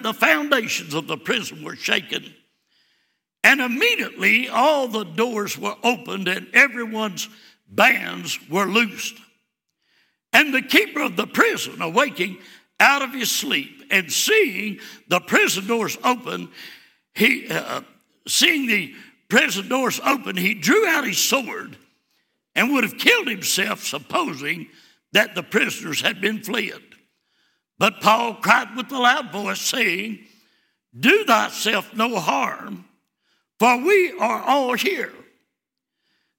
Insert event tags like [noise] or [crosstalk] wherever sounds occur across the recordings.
the foundations of the prison were shaken. And immediately all the doors were opened and everyone's bands were loosed. And the keeper of the prison, awaking out of his sleep and seeing the prison doors open, he, uh, seeing the prison doors open, he drew out his sword and would have killed himself, supposing that the prisoners had been fled. But Paul cried with a loud voice, saying, Do thyself no harm, for we are all here.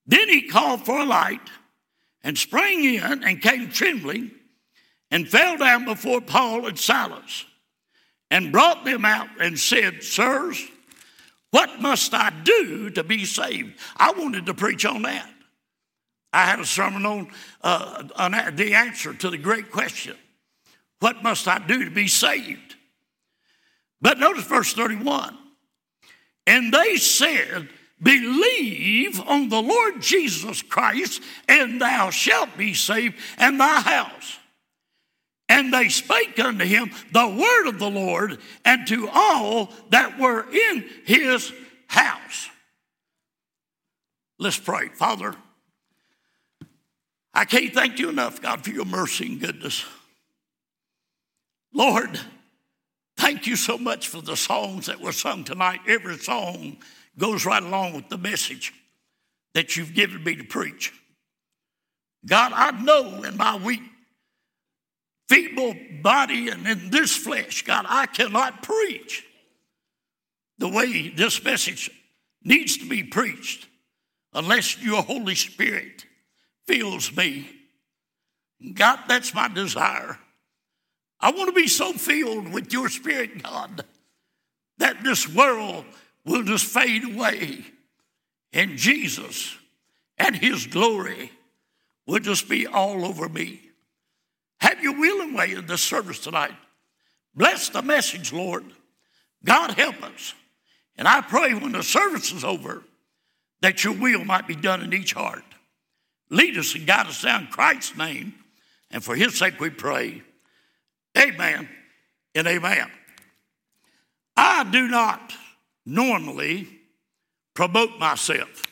Then he called for a light and sprang in and came trembling and fell down before Paul and Silas and brought them out and said, Sirs, what must I do to be saved? I wanted to preach on that. I had a sermon on uh, the answer to the great question what must I do to be saved? But notice verse 31. And they said, Believe on the Lord Jesus Christ, and thou shalt be saved, and thy house. And they spake unto him the word of the Lord, and to all that were in his house. Let's pray. Father, I can't thank you enough, God, for your mercy and goodness. Lord, thank you so much for the songs that were sung tonight. Every song goes right along with the message that you've given me to preach. God, I know in my weak, feeble body and in this flesh, God, I cannot preach the way this message needs to be preached unless your Holy Spirit fills me. God, that's my desire. I want to be so filled with your spirit, God, that this world will just fade away and Jesus and his glory will just be all over me. Have your will and way in this service tonight. Bless the message, Lord. God help us. And I pray when the service is over that your will might be done in each heart. Lead us and guide us down Christ's name. And for his sake we pray. Amen and amen. I do not normally promote myself,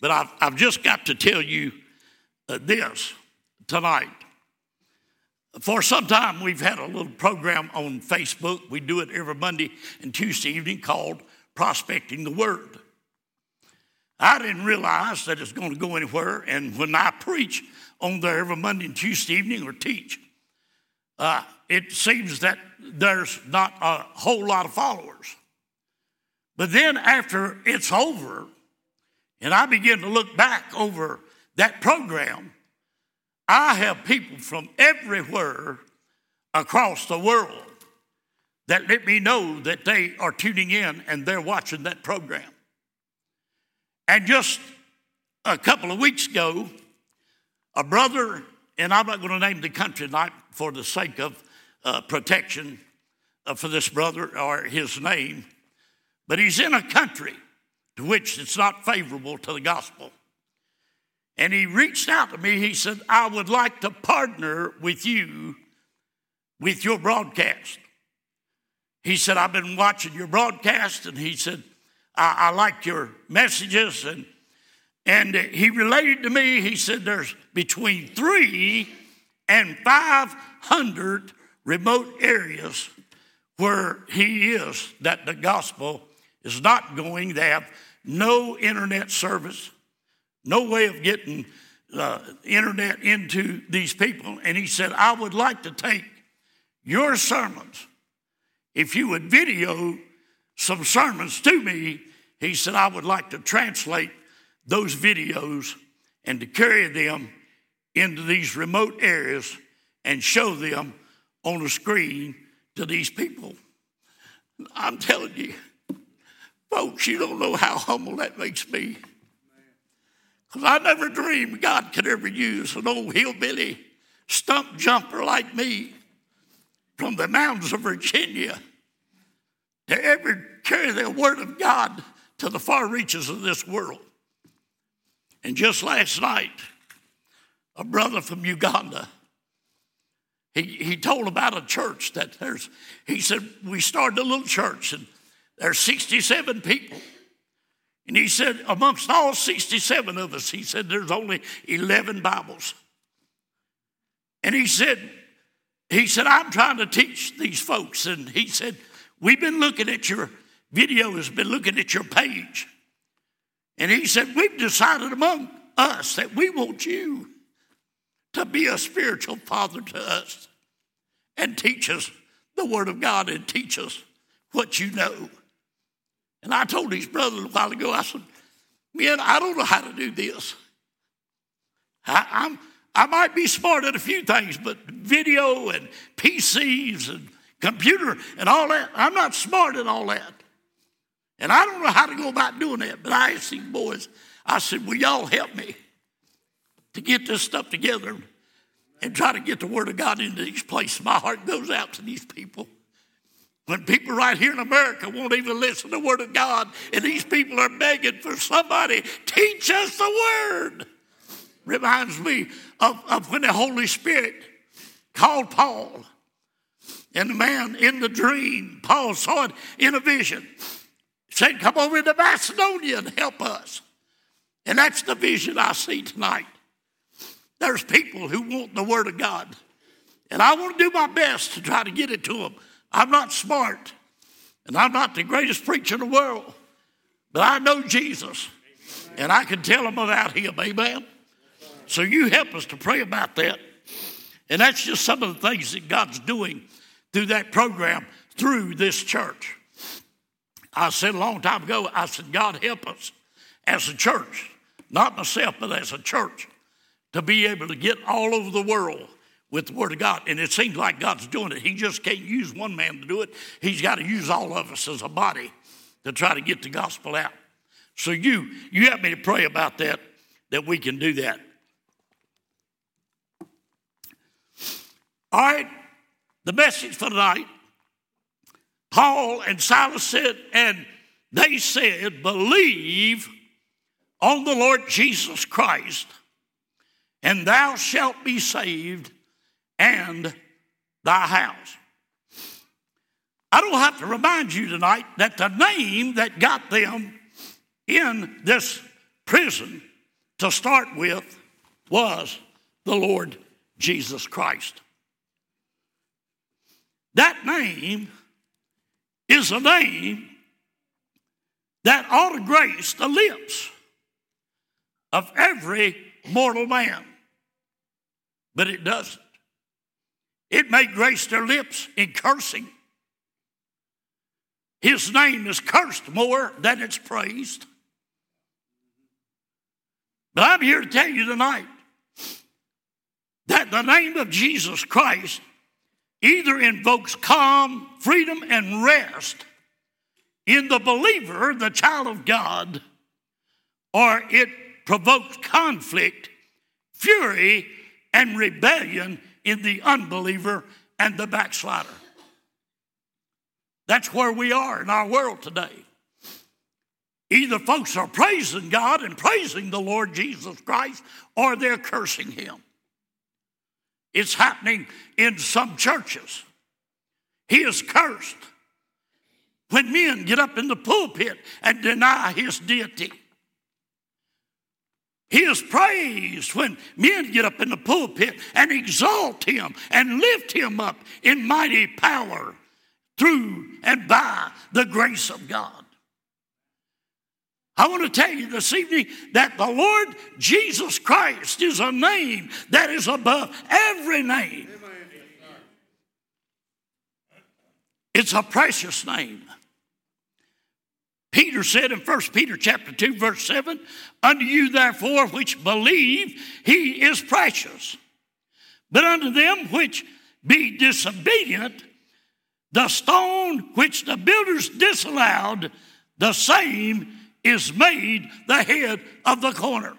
but I've, I've just got to tell you uh, this tonight. For some time, we've had a little program on Facebook. We do it every Monday and Tuesday evening called Prospecting the Word. I didn't realize that it's going to go anywhere, and when I preach on there every Monday and Tuesday evening or teach, uh, it seems that there's not a whole lot of followers. But then after it's over, and I begin to look back over that program, I have people from everywhere across the world that let me know that they are tuning in and they're watching that program. And just a couple of weeks ago, a brother and I'm not going to name the country tonight for the sake of uh, protection uh, for this brother or his name, but he's in a country to which it's not favorable to the gospel. And he reached out to me. He said, I would like to partner with you with your broadcast. He said, I've been watching your broadcast, and he said, I, I like your messages, and and he related to me, he said there's between three and 500 remote areas where he is that the gospel is not going. They have no internet service, no way of getting uh, internet into these people. And he said, I would like to take your sermons. If you would video some sermons to me, he said, I would like to translate those videos and to carry them into these remote areas and show them on a screen to these people. I'm telling you, folks, you don't know how humble that makes me. Because I never dreamed God could ever use an old hillbilly stump jumper like me from the mountains of Virginia to ever carry the word of God to the far reaches of this world. And just last night, a brother from Uganda he, he told about a church that there's, he said, we started a little church and there's 67 people. And he said, amongst all 67 of us, he said, there's only 11 Bibles. And he said, he said, I'm trying to teach these folks. And he said, We've been looking at your video, has been looking at your page. And he said, We've decided among us that we want you to be a spiritual father to us and teach us the Word of God and teach us what you know. And I told these brothers a while ago, I said, Man, I don't know how to do this. I, I'm, I might be smart at a few things, but video and PCs and computer and all that, I'm not smart at all that. And I don't know how to go about doing that, but I asked these boys, I said, Will y'all help me to get this stuff together and try to get the Word of God into these places? My heart goes out to these people. When people right here in America won't even listen to the Word of God, and these people are begging for somebody, teach us the Word. Reminds me of, of when the Holy Spirit called Paul. And the man in the dream, Paul saw it in a vision, said, Come over to Macedonia and help us. And that's the vision I see tonight. There's people who want the Word of God. And I want to do my best to try to get it to them. I'm not smart, and I'm not the greatest preacher in the world, but I know Jesus, and I can tell them about Him. Amen. So you help us to pray about that. And that's just some of the things that God's doing through that program, through this church. I said a long time ago, I said, God help us as a church, not myself, but as a church, to be able to get all over the world with the Word of God. And it seems like God's doing it. He just can't use one man to do it, He's got to use all of us as a body to try to get the gospel out. So you, you help me to pray about that, that we can do that. All right, the message for tonight. Paul and Silas said, and they said, believe on the Lord Jesus Christ, and thou shalt be saved and thy house. I don't have to remind you tonight that the name that got them in this prison to start with was the Lord Jesus Christ. That name is a name that ought to grace the lips of every mortal man, but it doesn't. It may grace their lips in cursing. His name is cursed more than it's praised. But I'm here to tell you tonight that the name of Jesus Christ either invokes calm, freedom, and rest in the believer, the child of God, or it provokes conflict, fury, and rebellion in the unbeliever and the backslider. That's where we are in our world today. Either folks are praising God and praising the Lord Jesus Christ, or they're cursing Him. It's happening in some churches. He is cursed when men get up in the pulpit and deny his deity. He is praised when men get up in the pulpit and exalt him and lift him up in mighty power through and by the grace of God. I want to tell you this evening that the Lord Jesus Christ is a name that is above every name. It's a precious name. Peter said in 1 Peter chapter 2 verse 7, "Unto you therefore which believe, he is precious. But unto them which be disobedient, the stone which the builders disallowed, the same is made the head of the corner.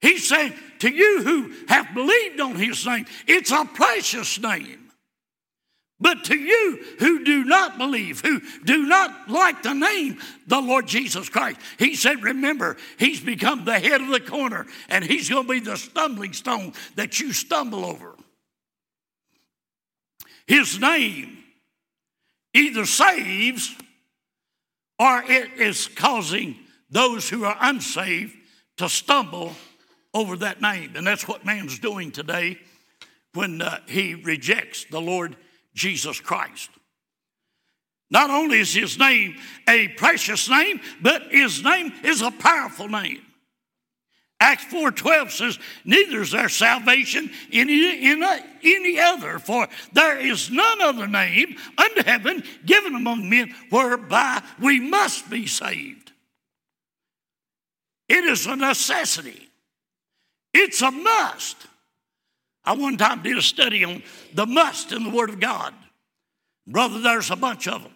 He's saying to you who have believed on his name, it's a precious name. But to you who do not believe, who do not like the name, the Lord Jesus Christ, he said, remember, he's become the head of the corner and he's going to be the stumbling stone that you stumble over. His name either saves or it is causing those who are unsaved to stumble over that name. And that's what man's doing today when uh, he rejects the Lord Jesus Christ. Not only is his name a precious name, but his name is a powerful name. Acts 4.12 says, Neither is there salvation in in a, any other, for there is none other name under heaven given among men whereby we must be saved. It is a necessity. It's a must. I one time did a study on the must in the Word of God. Brother, there's a bunch of them.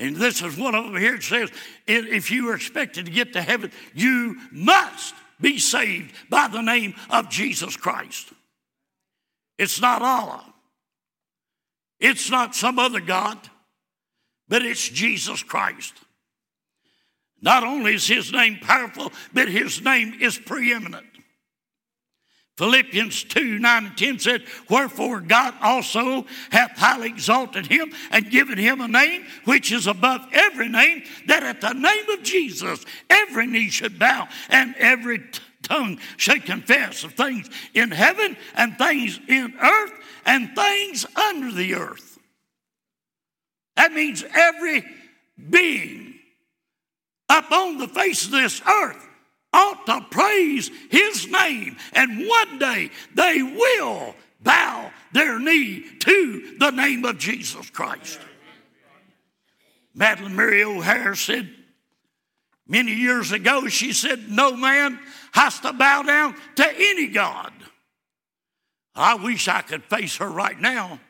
And this is one of them here. It says, if you are expected to get to heaven, you must be saved by the name of Jesus Christ. It's not Allah. It's not some other God, but it's Jesus Christ. Not only is his name powerful, but his name is preeminent. Philippians 2 9 and 10 said, Wherefore God also hath highly exalted him and given him a name which is above every name, that at the name of Jesus every knee should bow and every t- tongue should confess of things in heaven and things in earth and things under the earth. That means every being up on the face of this earth ought to praise his name. And one day they will bow their knee to the name of Jesus Christ. Madalyn Murray O'Hair said many years ago, she said, No man has to bow down to any God. I wish I could face her right now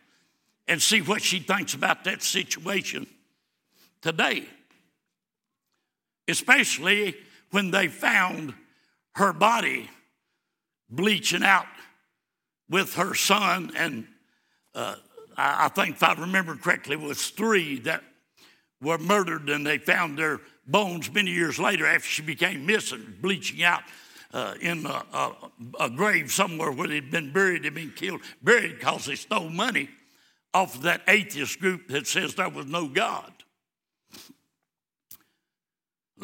and see what she thinks about that situation today. Especially when they found her body bleaching out with her son, and uh, I think, if I remember correctly, it was three that were murdered, and they found their bones many years later after she became missing, bleaching out uh, in a, a, a, grave somewhere where they'd been buried, they'd been killed, buried because they stole money off of that atheist group that says there was no God.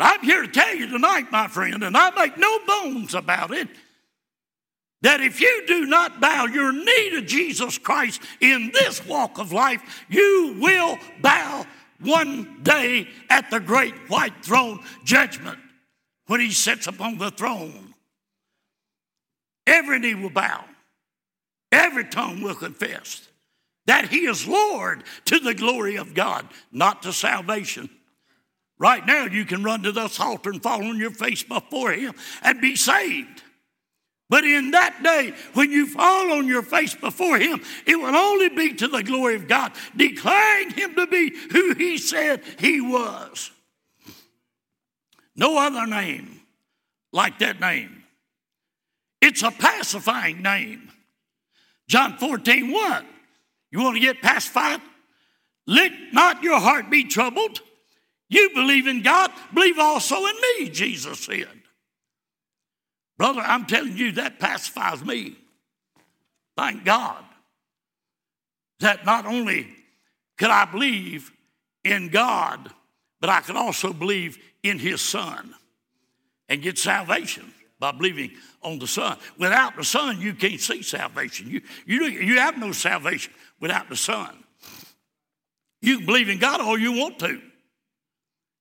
I'm here to tell you tonight, my friend, and I make no bones about it, that if you do not bow your knee to Jesus Christ in this walk of life, you will bow one day at the great white throne judgment when he sits upon the throne. Every knee will bow, every tongue will confess that he is Lord to the glory of God, not to salvation. Right now, you can run to this altar and fall on your face before Him and be saved. But in that day, when you fall on your face before Him, it will only be to the glory of God, declaring Him to be who He said He was. No other name like that name. It's a pacifying name. John 14, 1. You want to get pacified? Let not your heart be troubled. You believe in God, believe also in me, Jesus said. Brother, I'm telling you, that pacifies me. Thank God that not only could I believe in God, but I could also believe in His Son and get salvation by believing on the Son. Without the Son, you can't see salvation. You, you, you have no salvation without the Son. You can believe in God all you want to.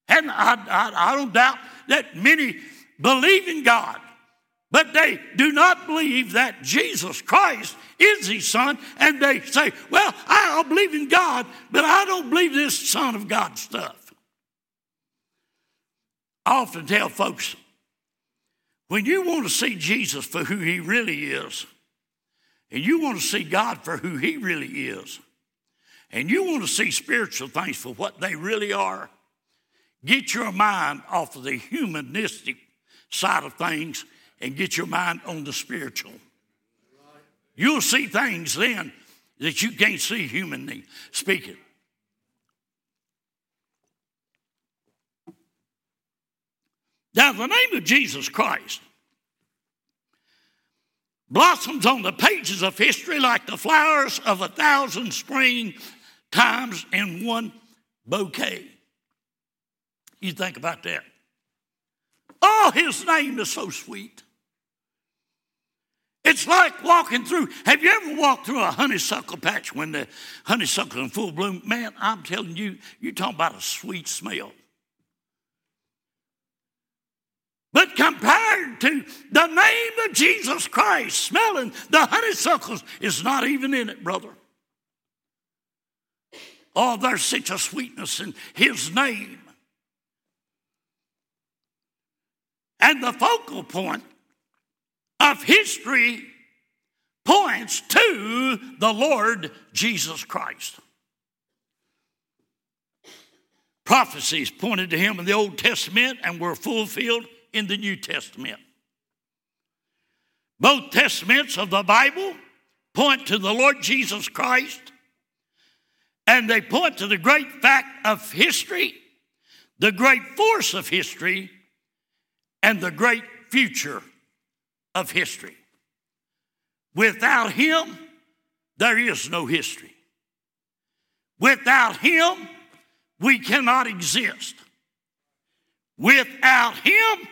And I, I, I don't doubt that many believe in God, but they do not believe that Jesus Christ is his son. And they say, Well, I believe in God, but I don't believe this Son of God stuff. I often tell folks when you want to see Jesus for who he really is, and you want to see God for who he really is, and you want to see spiritual things for what they really are, Get your mind off of the humanistic side of things and get your mind on the spiritual. You'll see things then that you can't see humanly speaking. Now, the name of Jesus Christ blossoms on the pages of history like the flowers of a thousand spring times in one bouquet. You think about that. Oh, his name is so sweet. It's like walking through. Have you ever walked through a honeysuckle patch when the honeysuckle in full bloom? Man, I'm telling you, you're talking about a sweet smell. But compared to the name of Jesus Christ, smelling the honeysuckles is not even in it, brother. Oh, there's such a sweetness in his name. And the focal point of history points to the Lord Jesus Christ. Prophecies pointed to him in the Old Testament and were fulfilled in the New Testament. Both testaments of the Bible point to the Lord Jesus Christ, and they point to the great fact of history, the great force of history, and the great future of history. Without Him, there is no history. Without Him, we cannot exist. Without Him,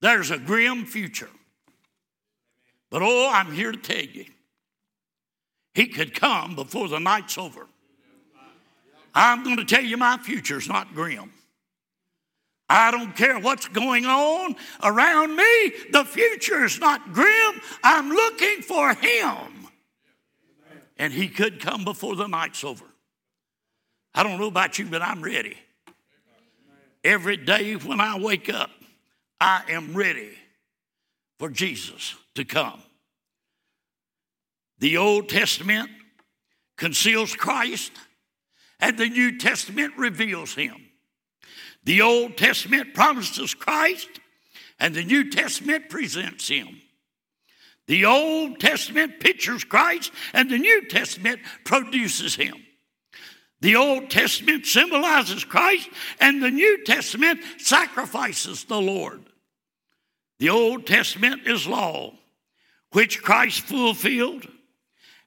there's a grim future. But oh, I'm here to tell you, He could come before the night's over. I'm going to tell you my future's not grim. I don't care what's going on around me. The future is not grim. I'm looking for Him. And He could come before the night's over. I don't know about you, but I'm ready. Every day when I wake up, I am ready for Jesus to come. The Old Testament conceals Christ, and the New Testament reveals Him. The Old Testament promises Christ, and the New Testament presents him. The Old Testament pictures Christ, and the New Testament produces him. The Old Testament symbolizes Christ, and the New Testament sacrifices the Lord. The Old Testament is law, which Christ fulfilled,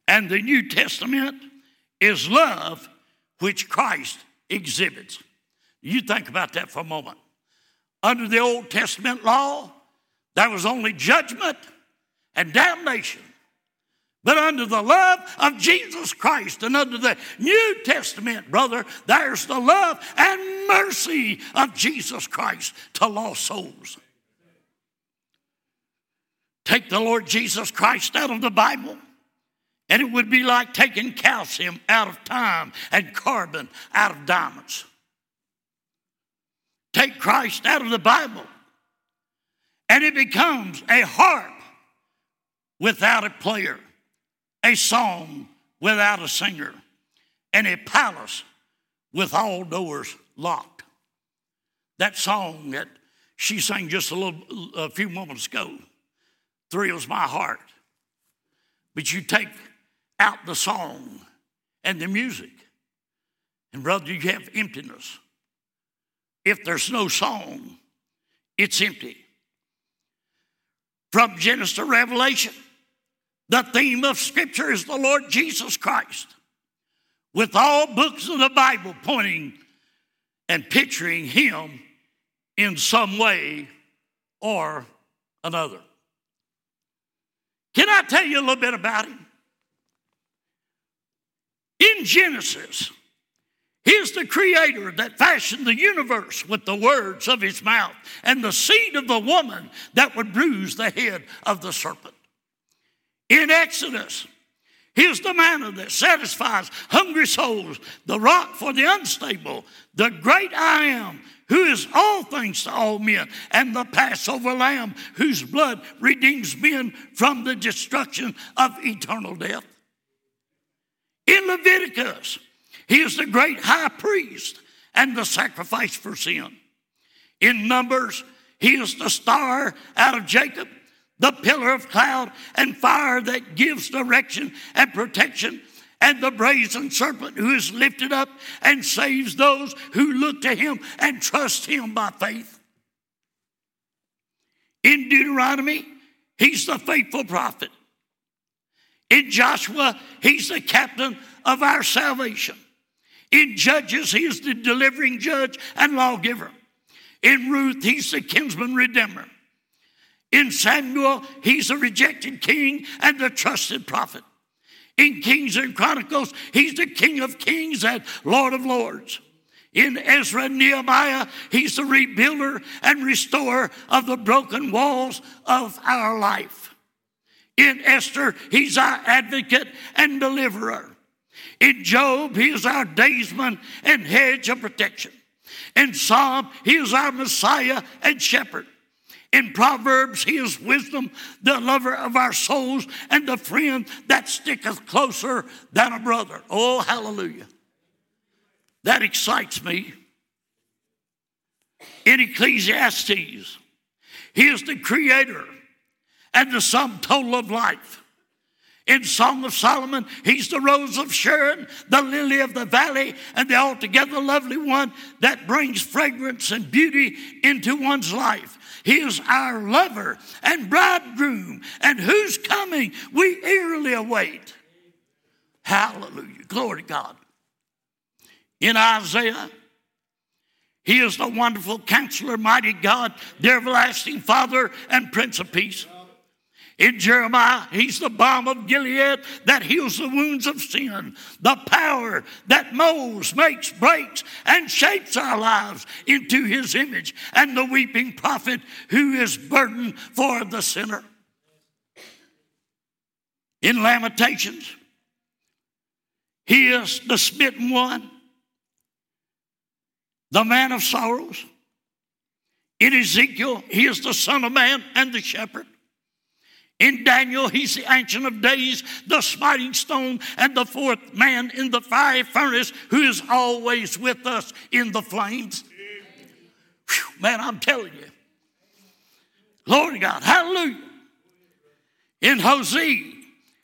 and the New Testament is love, which Christ exhibits. You think about that for a moment. Under the Old Testament law, there was only judgment and damnation. But under the love of Jesus Christ and under the New Testament, brother, there's the love and mercy of Jesus Christ to lost souls. Take the Lord Jesus Christ out of the Bible, and it would be like taking calcium out of time and carbon out of diamonds. Take Christ out of the Bible, and it becomes a harp without a player, a song without a singer, and a palace with all doors locked. That song that she sang just a little a few moments ago thrills my heart. But you take out the song and the music, and brother, you have emptiness. If there's no song, it's empty. From Genesis to Revelation, the theme of Scripture is the Lord Jesus Christ, with all books of the Bible pointing and picturing Him in some way or another. Can I tell you a little bit about Him? In Genesis, He's the creator that fashioned the universe with the words of his mouth and the seed of the woman that would bruise the head of the serpent. In Exodus, He's the manna that satisfies hungry souls, the rock for the unstable, the great I am, who is all things to all men, and the Passover lamb, whose blood redeems men from the destruction of eternal death. In Leviticus, he is the great high priest and the sacrifice for sin. In Numbers, he is the star out of Jacob, the pillar of cloud and fire that gives direction and protection, and the brazen serpent who is lifted up and saves those who look to him and trust him by faith. In Deuteronomy, he's the faithful prophet. In Joshua, he's the captain of our salvation. In Judges, he is the delivering judge and lawgiver. In Ruth, he's the kinsman redeemer. In Samuel, he's the rejected king and the trusted prophet. In Kings and Chronicles, he's the King of kings and Lord of lords. In Ezra and Nehemiah, he's the rebuilder and restorer of the broken walls of our life. In Esther, he's our advocate and deliverer. In Job, he is our daysman and hedge of protection. In Psalm, he is our Messiah and shepherd. In Proverbs, he is wisdom, the lover of our souls, and the friend that sticketh closer than a brother. Oh, hallelujah. That excites me. In Ecclesiastes, he is the creator and the sum total of life. In Song of Solomon, he's the rose of Sharon, the lily of the valley, and the altogether lovely one that brings fragrance and beauty into one's life. He is our lover and bridegroom, and whose coming we eagerly await. Hallelujah. Glory to God. In Isaiah, he is the wonderful counselor, mighty God, the everlasting Father, and Prince of Peace. In Jeremiah, he's the balm of Gilead that heals the wounds of sin, the power that molds, makes, breaks, and shapes our lives into his image, and the weeping prophet who is burdened for the sinner. In Lamentations, he is the smitten one, the man of sorrows. In Ezekiel, he is the Son of Man and the shepherd. In Daniel, he's the Ancient of Days, the smiting stone, and the fourth man in the fiery furnace who is always with us in the flames. Whew, man, I'm telling you. Glory to God. Hallelujah. In Hosea,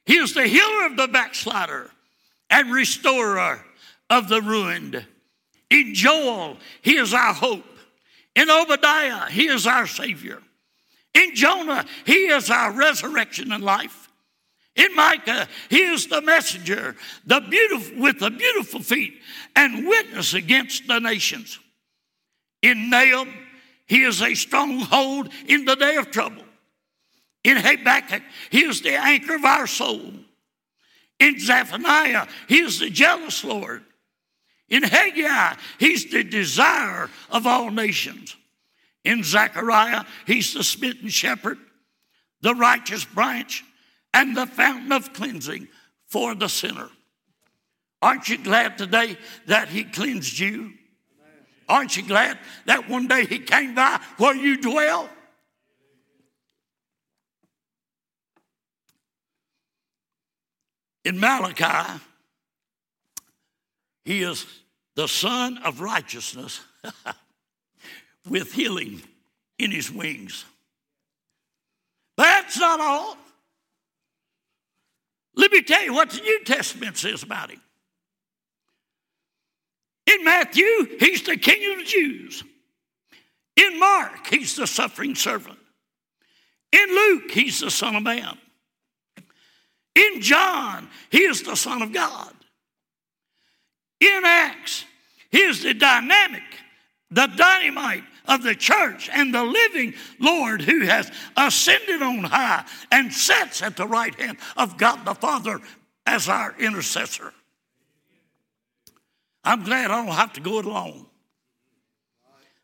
he is the healer of the backslider and restorer of the ruined. In Joel, he is our hope. In Obadiah, he is our Savior. In Jonah, he is our resurrection and life. In Micah, he is the messenger, the beautiful with the beautiful feet, and witness against the nations. In Nahum, he is a stronghold in the day of trouble. In Habakkuk, he is the anchor of our soul. In Zephaniah, he is the jealous Lord. In Haggai, he's the desire of all nations. In Zechariah, he's the smitten shepherd, the righteous branch, and the fountain of cleansing for the sinner. Aren't you glad today that he cleansed you? Aren't you glad that one day he came by where you dwell? In Malachi, he is the Sun of righteousness. [laughs] with healing in his wings. That's not all. Let me tell you what the New Testament says about him. In Matthew, he's the king of the Jews. In Mark, he's the suffering servant. In Luke, he's the Son of Man. In John, he is the Son of God. In Acts, he is the dynamic, the dynamite of the church and the living Lord who has ascended on high and sits at the right hand of God the Father as our intercessor. I'm glad I don't have to go it alone.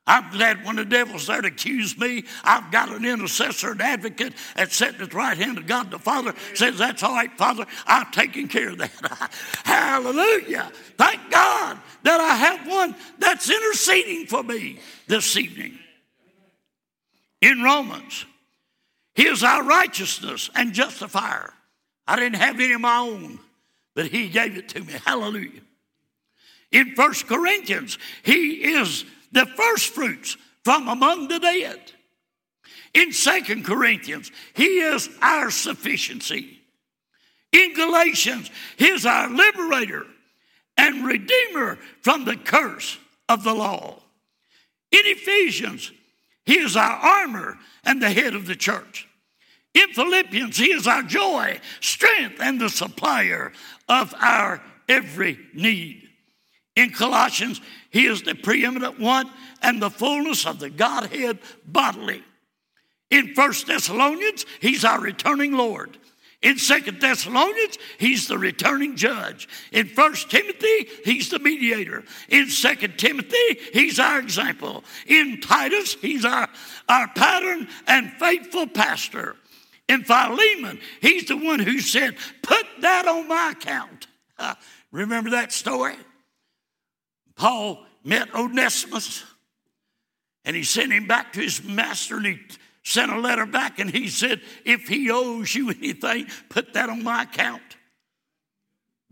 I'm glad when the devil's there to accuse me, I've got an intercessor, an advocate that's sitting at the right hand of God the Father, says, That's all right, Father, I've taken care of that. [laughs] Hallelujah. Thank God that I have one that's interceding for me this evening. In Romans, He is our righteousness and justifier. I didn't have any of my own, but He gave it to me. Hallelujah. In First Corinthians, He is the first fruits from among the dead. In Second Corinthians, He is our sufficiency. In Galatians, He is our liberator and redeemer from the curse of the law. In Ephesians, He is our armor and the head of the church. In Philippians, He is our joy, strength, and the supplier of our every need. In Colossians, He is the preeminent one and the fullness of the Godhead bodily. In First Thessalonians, He's our returning Lord. In Second Thessalonians, he's the returning judge. In First Timothy, he's the mediator. In Second Timothy, he's our example. In Titus, he's our, our pattern and faithful pastor. In Philemon, he's the one who said, Put that on my account. [laughs] Remember that story? Paul met Onesimus and he sent him back to his master and he sent a letter back and he said, If he owes you anything, put that on my account.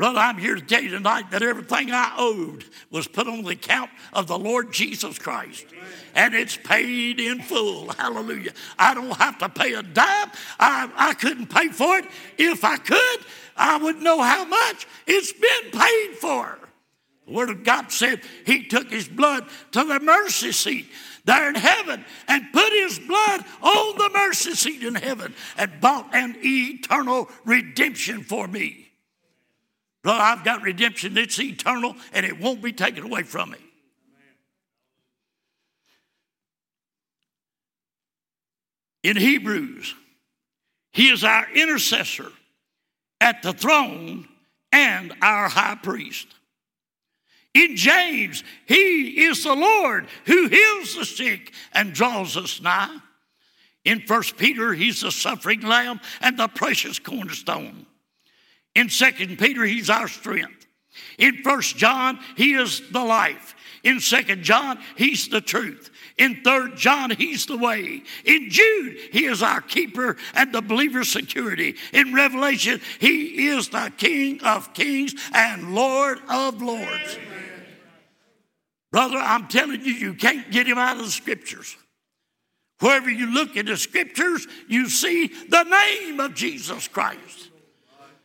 Brother, I'm here to tell you tonight that everything I owed was put on the account of the Lord Jesus Christ. And it's paid in full. Hallelujah. I don't have to pay a dime. I, I couldn't pay for it. If I could, I wouldn't know how much. It's been paid for. The Word of God said He took His blood to the mercy seat there in heaven and put his blood on the mercy seat in heaven and bought an eternal redemption for me. Brother, I've got redemption. It's eternal and it won't be taken away from me. In Hebrews, he is our intercessor at the throne and our high priest. In James, he is the Lord who heals the sick and draws us nigh. In First Peter, he's the suffering lamb and the precious cornerstone. In Second Peter, he's our strength. In First John, he is the life. In Second John, he's the truth. In Third John, he's the way. In Jude, he is our keeper and the believer's security. In Revelation, he is the King of kings and Lord of lords. Brother, I'm telling you, you can't get him out of the scriptures. Wherever you look in the scriptures, you see the name of Jesus Christ.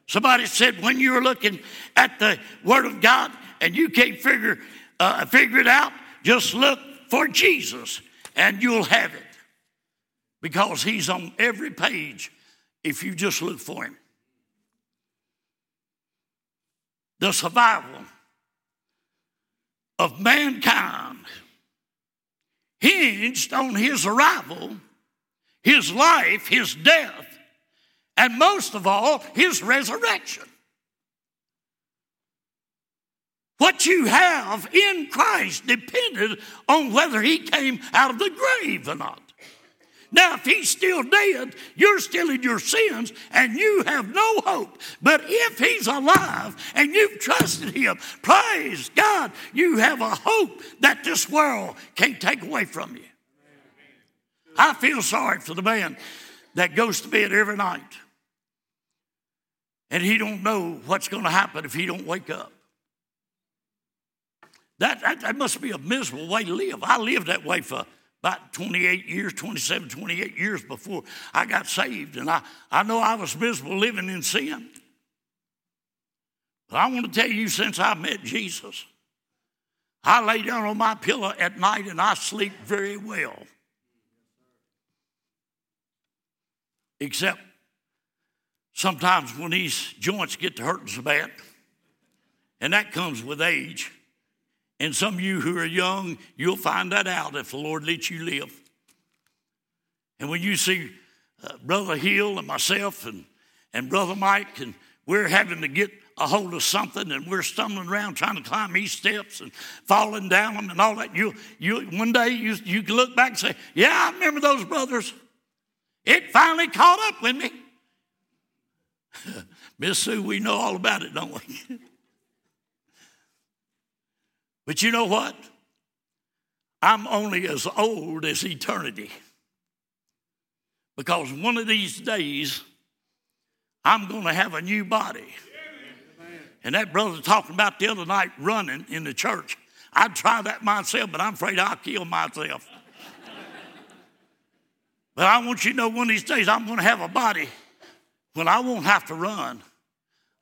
Somebody said when you're looking at the Word of God and you can't figure, uh, figure it out, just look for Jesus and you'll have it. Because He's on every page if you just look for Him. The survival of mankind hinged on his arrival, his life, his death, and most of all, his resurrection. What you have in Christ depended on whether he came out of the grave or not. Now, if he's still dead, you're still in your sins and you have no hope. But if he's alive and you've trusted him, praise God, you have a hope that this world can't take away from you. I feel sorry for the man that goes to bed every night and he don't know what's going to happen if he don't wake up. That, that, that must be a miserable way to live. I lived that way for about 28 years, 27, 28 years before I got saved. And I, I know I was miserable living in sin. But I want to tell you, since I met Jesus, I lay down on my pillow at night and I sleep very well. Except sometimes when these joints get to hurting so bad, and that comes with age. And some of you who are young, you'll find that out if the Lord lets you live. And when you see uh, Brother Hill and myself and, and Brother Mike, and we're having to get a hold of something and we're stumbling around trying to climb these steps and falling down them and all that, you, you, one day you, you can look back and say, Yeah, I remember those brothers. It finally caught up with me. [laughs] Miss Sue, we know all about it, don't we? [laughs] But you know what? I'm only as old as eternity. Because one of these days, I'm going to have a new body. And that brother talking about the other night running in the church. I'd try that myself, but I'm afraid I'll kill myself. but I want you to know one of these days I'm going to have a body when I won't have to run.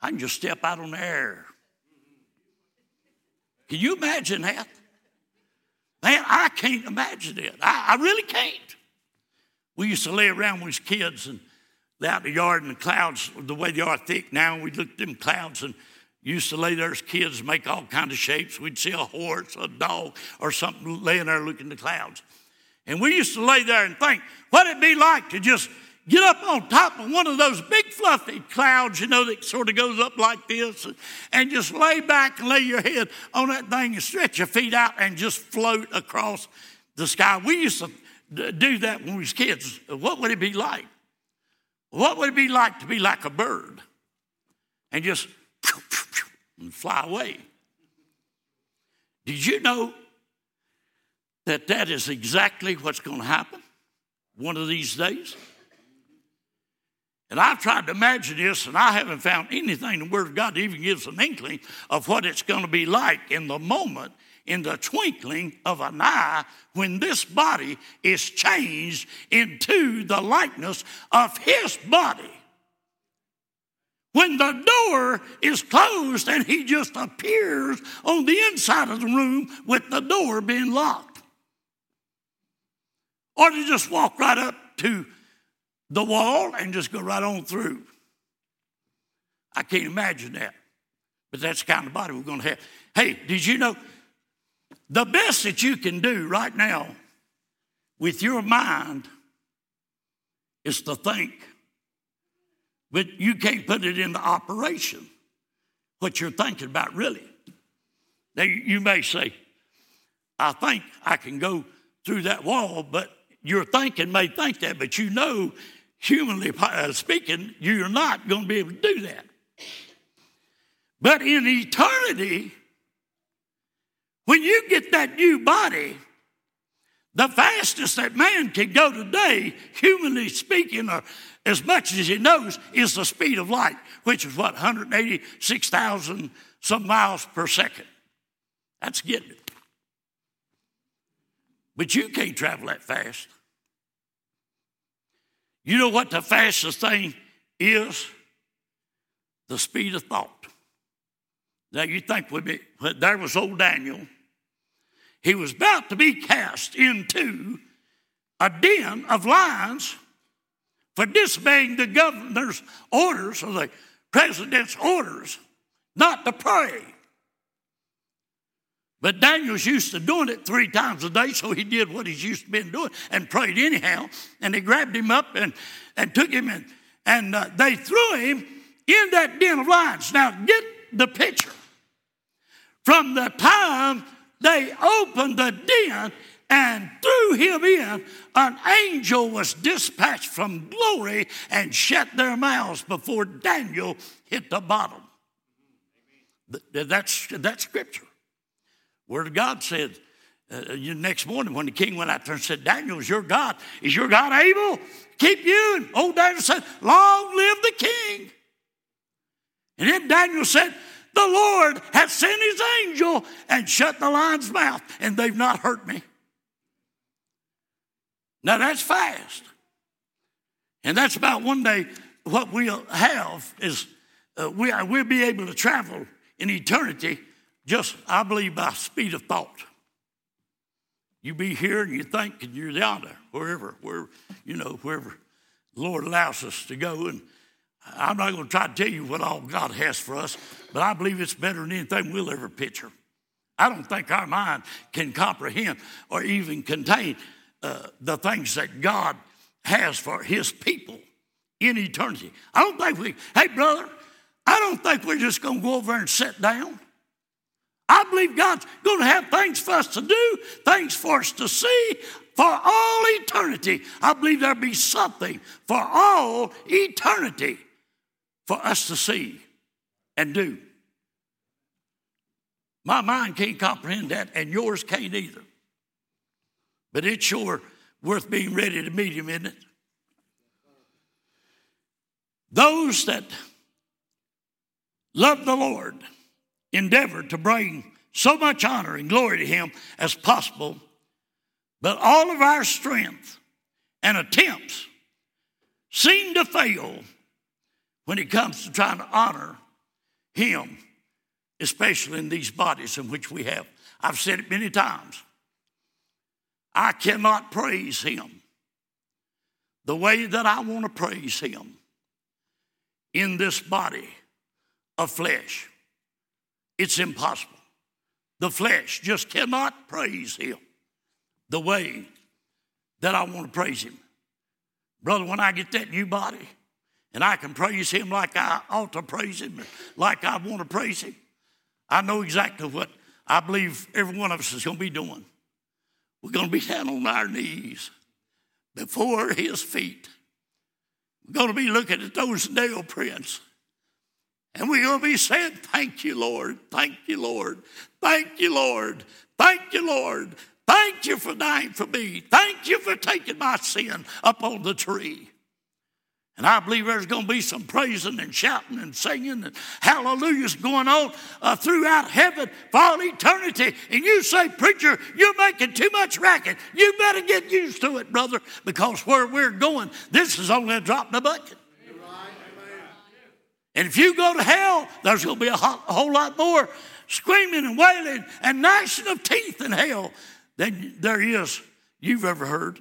I can just step out on the air. Can you imagine that? Man, I can't imagine it. I, I really can't. We used to lay around with kids and out in the yard and the clouds, the way they are thick now, we looked at them clouds and used to lay there as kids, and make all kind of shapes. We'd see a horse, a dog, or something laying there looking at the clouds. And we used to lay there and think, what it'd be like to just get up on top of one of those big fluffy clouds, you know, that sort of goes up like this, and just lay back and lay your head on that thing and stretch your feet out and just float across the sky. We used to do that when we was kids. What would it be like? What would it be like to be like a bird and just and fly away? Did you know that that is exactly what's going to happen one of these days? And I've tried to imagine this, and I haven't found anything in the Word of God that even gives an inkling of what it's going to be like in the moment, in the twinkling of an eye, when this body is changed into the likeness of His body. When the door is closed and He just appears on the inside of the room with the door being locked. Or to just walk right up to the wall and just go right on through. I can't imagine that. But that's the kind of body we're going to have. Hey, did you know the best that you can do right now with your mind is to think, but you can't put it into operation, what you're thinking about, really. Now, you may say, I think I can go through that wall, but your thinking may think that, but you know humanly uh, speaking, you're not going to be able to do that. But in eternity, when you get that new body, the fastest that man can go today, humanly speaking, or as much as he knows, is the speed of light, which is what, 186,000 some miles per second. That's getting it. But you can't travel that fast. You know what the fastest thing is? The speed of thought. Now you think with me, there was old Daniel. He was about to be cast into a den of lions for disobeying the governor's orders or the president's orders not to pray. But Daniel's used to doing it three times a day, so he did what he's used to been doing and prayed anyhow. And they grabbed him up and, and took him in, and uh, they threw him in that den of lions. Now, get the picture. From the time they opened the den and threw him in, an angel was dispatched from glory and shut their mouths before Daniel hit the bottom. That's, that's scripture. Word of God said, uh, uh next morning when the king went out there and said, Daniel, is your God, is your God able keep you? And old Daniel said, Long live the king. And then Daniel said, The Lord hath sent his angel and shut the lion's mouth, and they've not hurt me. Now that's fast. And that's about one day what we'll have is uh, we, we'll be able to travel in eternity just, I believe, by speed of thought. You be here and you think and you're yonder, wherever, where, you know, wherever the Lord allows us to go. And I'm not going to try to tell you what all God has for us, but I believe it's better than anything we'll ever picture. I don't think our mind can comprehend or even contain uh, the things that God has for His people in eternity. I don't think we, hey, brother, I don't think we're just going to go over and sit down. I believe God's going to have things for us to do, things for us to see for all eternity. I believe there'll be something for all eternity for us to see and do. My mind can't comprehend that, and yours can't either. But it's sure worth being ready to meet Him, isn't it? Those that love the Lord endeavor to bring so much honor and glory to Him as possible, but all of our strength and attempts seem to fail when it comes to trying to honor Him, especially in these bodies in which we have. I've said it many times. I cannot praise Him the way that I want to praise Him in this body of flesh. It's impossible. The flesh just cannot praise Him the way that I want to praise Him. Brother, when I get that new body and I can praise Him like I ought to praise Him, like I want to praise Him, I know exactly what I believe every one of us is going to be doing. We're going to be down on our knees before His feet. We're going to be looking at those nail prints. And we're going to be saying, Thank you, Lord. Thank you, Lord. Thank you, Lord. Thank you, Lord. Thank you for dying for me. Thank you for taking my sin up on the tree. And I believe there's going to be some praising and shouting and singing and hallelujahs going on uh, throughout heaven for all eternity. And you say, Preacher, you're making too much racket. You better get used to it, brother, because where we're going, this is only a drop in the bucket. And if you go to hell, there's going to be a, whole lot more screaming and wailing and gnashing of teeth in hell than there is you've ever heard.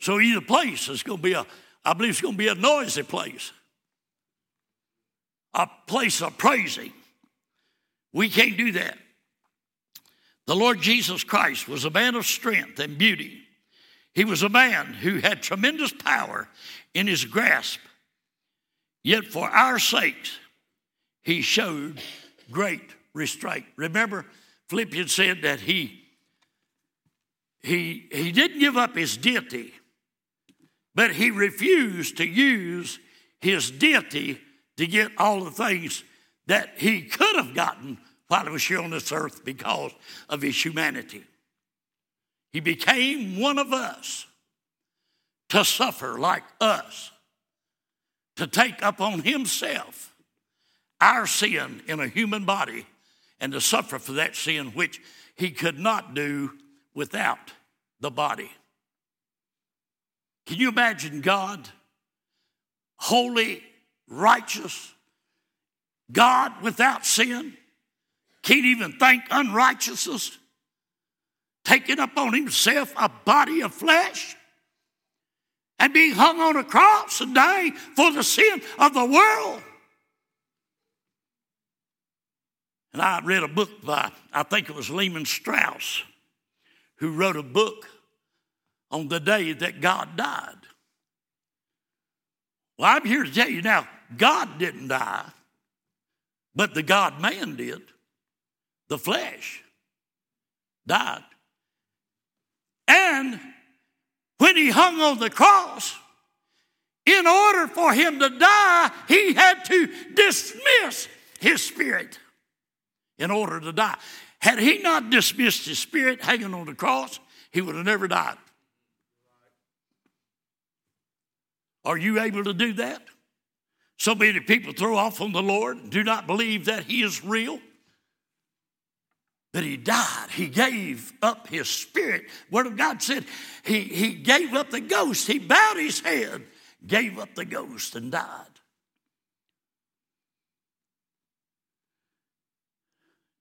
So either place is going to be a, I believe it's going to be a noisy place, a place of praising. We can't do that. The Lord Jesus Christ was a man of strength and beauty. He was a man who had tremendous power in his grasp Yet for our sakes, he showed great restraint. Remember, Philippians said that he, he, he didn't give up his deity, but he refused to use his deity to get all the things that he could have gotten while he was here on this earth because of his humanity. He became one of us to suffer like us to take upon himself our sin in a human body and to suffer for that sin which he could not do without the body. Can you imagine God, holy, righteous, God without sin, can't even think unrighteousness, taking upon himself a body of flesh? And being hung on a cross and dying for the sin of the world. And I read a book by, I think it was Lehman Strauss, who wrote a book on the day that God died. Well, I'm here to tell you now, God didn't die, but the God man did. The flesh died. And when he hung on the cross, in order for him to die, he had to dismiss his spirit in order to die. Had he not dismissed his spirit hanging on the cross, he would have never died. Are you able to do that? So many people throw off on the Lord, and do not believe that he is real that he died. He gave up his spirit. Word of God said he, he gave up the ghost. He bowed his head, gave up the ghost, and died.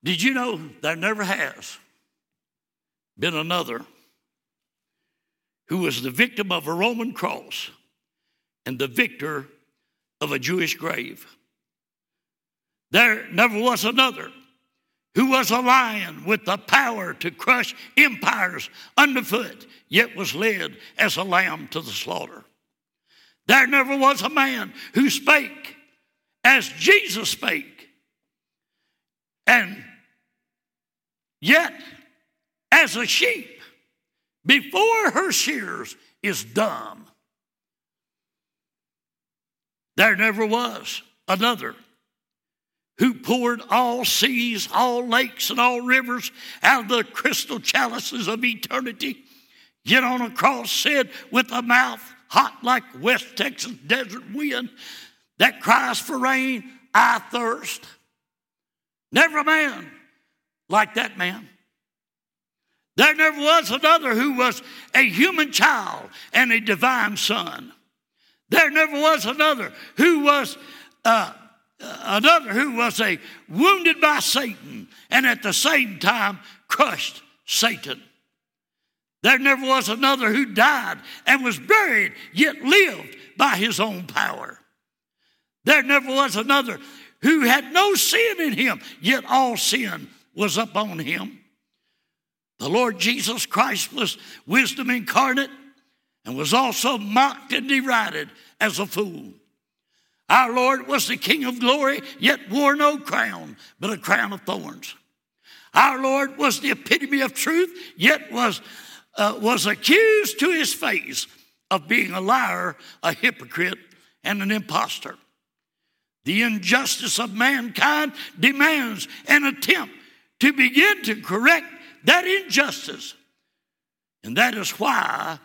Did you know there never has been another who was the victim of a Roman cross and the victor of a Jewish grave? There never was another who was a lion with the power to crush empires underfoot, yet was led as a lamb to the slaughter. There never was a man who spake as Jesus spake, and yet as a sheep before her shears is dumb. There never was another who poured all seas, all lakes, and all rivers out of the crystal chalices of eternity, yet on a cross said with a mouth hot like West Texas desert wind that cries for rain, I thirst. Never a man like that man. There never was another who was a human child and a divine son. There never was another who was uh, Uh, another who was a wounded by Satan and at the same time crushed Satan. There never was another who died and was buried, yet lived by his own power. There never was another who had no sin in him, yet all sin was upon him. The Lord Jesus Christ was wisdom incarnate and was also mocked and derided as a fool. Our Lord was the King of glory, yet wore no crown, but a crown of thorns. Our Lord was the epitome of truth, yet was, uh, was accused to his face of being a liar, a hypocrite, and an impostor. The injustice of mankind demands an attempt to begin to correct that injustice. And that is why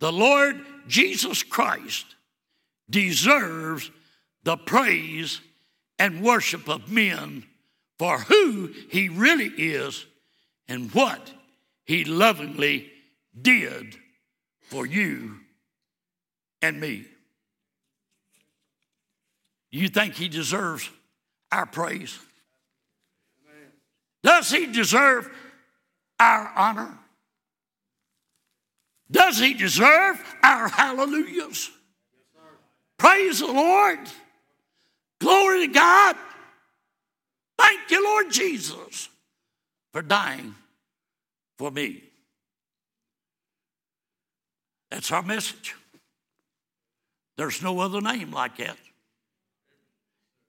the Lord Jesus Christ deserves the praise and worship of men for who he really is and what he lovingly did for you and me. You think he deserves our praise? Does he deserve our honor? Does he deserve our hallelujahs? Praise the Lord. Glory to God. Thank you, Lord Jesus, for dying for me. That's our message. There's no other name like that.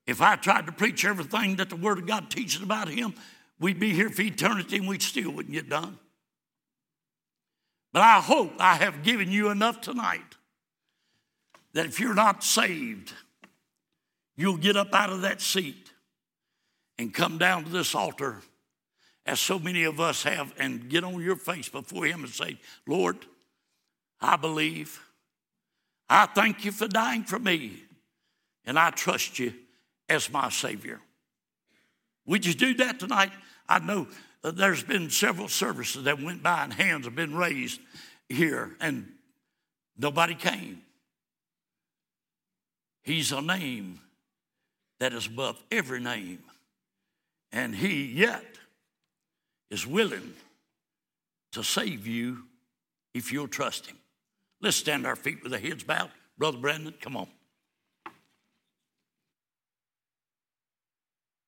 If I tried to preach everything that the Word of God teaches about Him, we'd be here for eternity and we still wouldn't get done. But I hope I have given you enough tonight that if you're not saved, you'll get up out of that seat and come down to this altar, as so many of us have, and get on your face before Him and say, Lord, I believe. I thank you for dying for me, and I trust you as my Savior. Would you do that tonight? I know uh, there's been several services that went by and hands have been raised here, and nobody came. He's a name that is above every name, and He yet is willing to save you if you'll trust Him. Let's stand our feet with our heads bowed. Brother Brandon, come on.